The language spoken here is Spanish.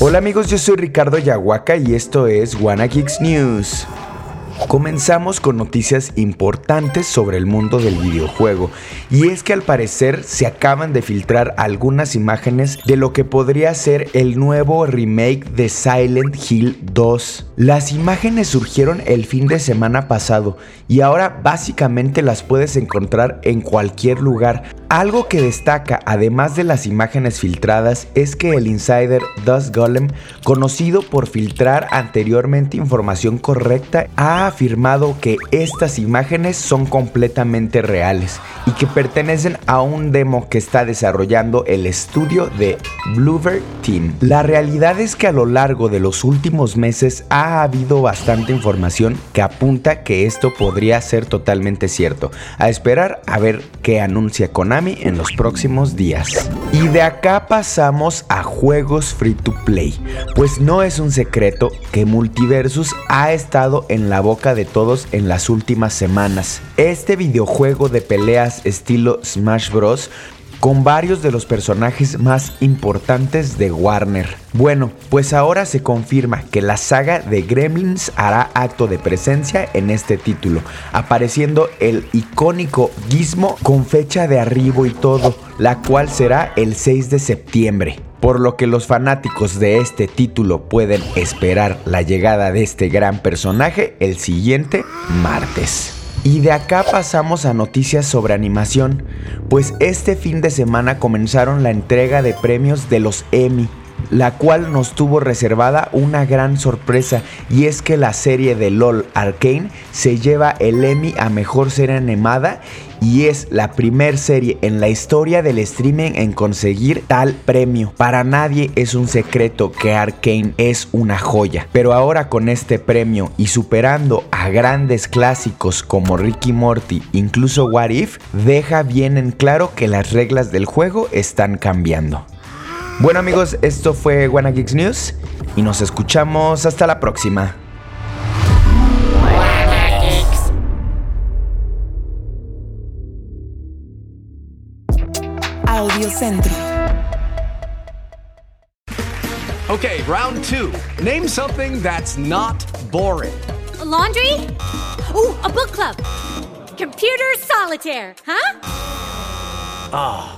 Hola amigos, yo soy Ricardo Yahuaca y esto es Wanna News. Comenzamos con noticias importantes sobre el mundo del videojuego y es que al parecer se acaban de filtrar algunas imágenes de lo que podría ser el nuevo remake de Silent Hill 2. Las imágenes surgieron el fin de semana pasado y ahora básicamente las puedes encontrar en cualquier lugar. Algo que destaca además de las imágenes filtradas es que el insider Dust Golem, conocido por filtrar anteriormente información correcta, ha afirmado que estas imágenes son completamente reales y que pertenecen a un demo que está desarrollando el estudio de Bluebird Team. La realidad es que a lo largo de los últimos meses ha habido bastante información que apunta que esto podría ser totalmente cierto. A esperar a ver qué anuncia Konami en los próximos días. Y de acá pasamos a juegos free to play, pues no es un secreto que Multiversus ha estado en la boca de todos en las últimas semanas. Este videojuego de peleas estilo Smash Bros con varios de los personajes más importantes de Warner. Bueno, pues ahora se confirma que la saga de Gremlins hará acto de presencia en este título, apareciendo el icónico Gizmo con fecha de arribo y todo, la cual será el 6 de septiembre. Por lo que los fanáticos de este título pueden esperar la llegada de este gran personaje el siguiente martes. Y de acá pasamos a noticias sobre animación, pues este fin de semana comenzaron la entrega de premios de los Emmy, la cual nos tuvo reservada una gran sorpresa y es que la serie de LOL Arcane se lleva el Emmy a mejor serie animada y es la primer serie en la historia del streaming en conseguir tal premio. Para nadie es un secreto que Arcane es una joya, pero ahora con este premio y superando a grandes clásicos como Ricky Morty, incluso What If, deja bien en claro que las reglas del juego están cambiando. Bueno amigos, esto fue Wanna Geeks News y nos escuchamos hasta la próxima. Audio Centro. Okay, round two. Name something that's not boring. A laundry? Ooh, a book club. Computer solitaire, huh? Ah,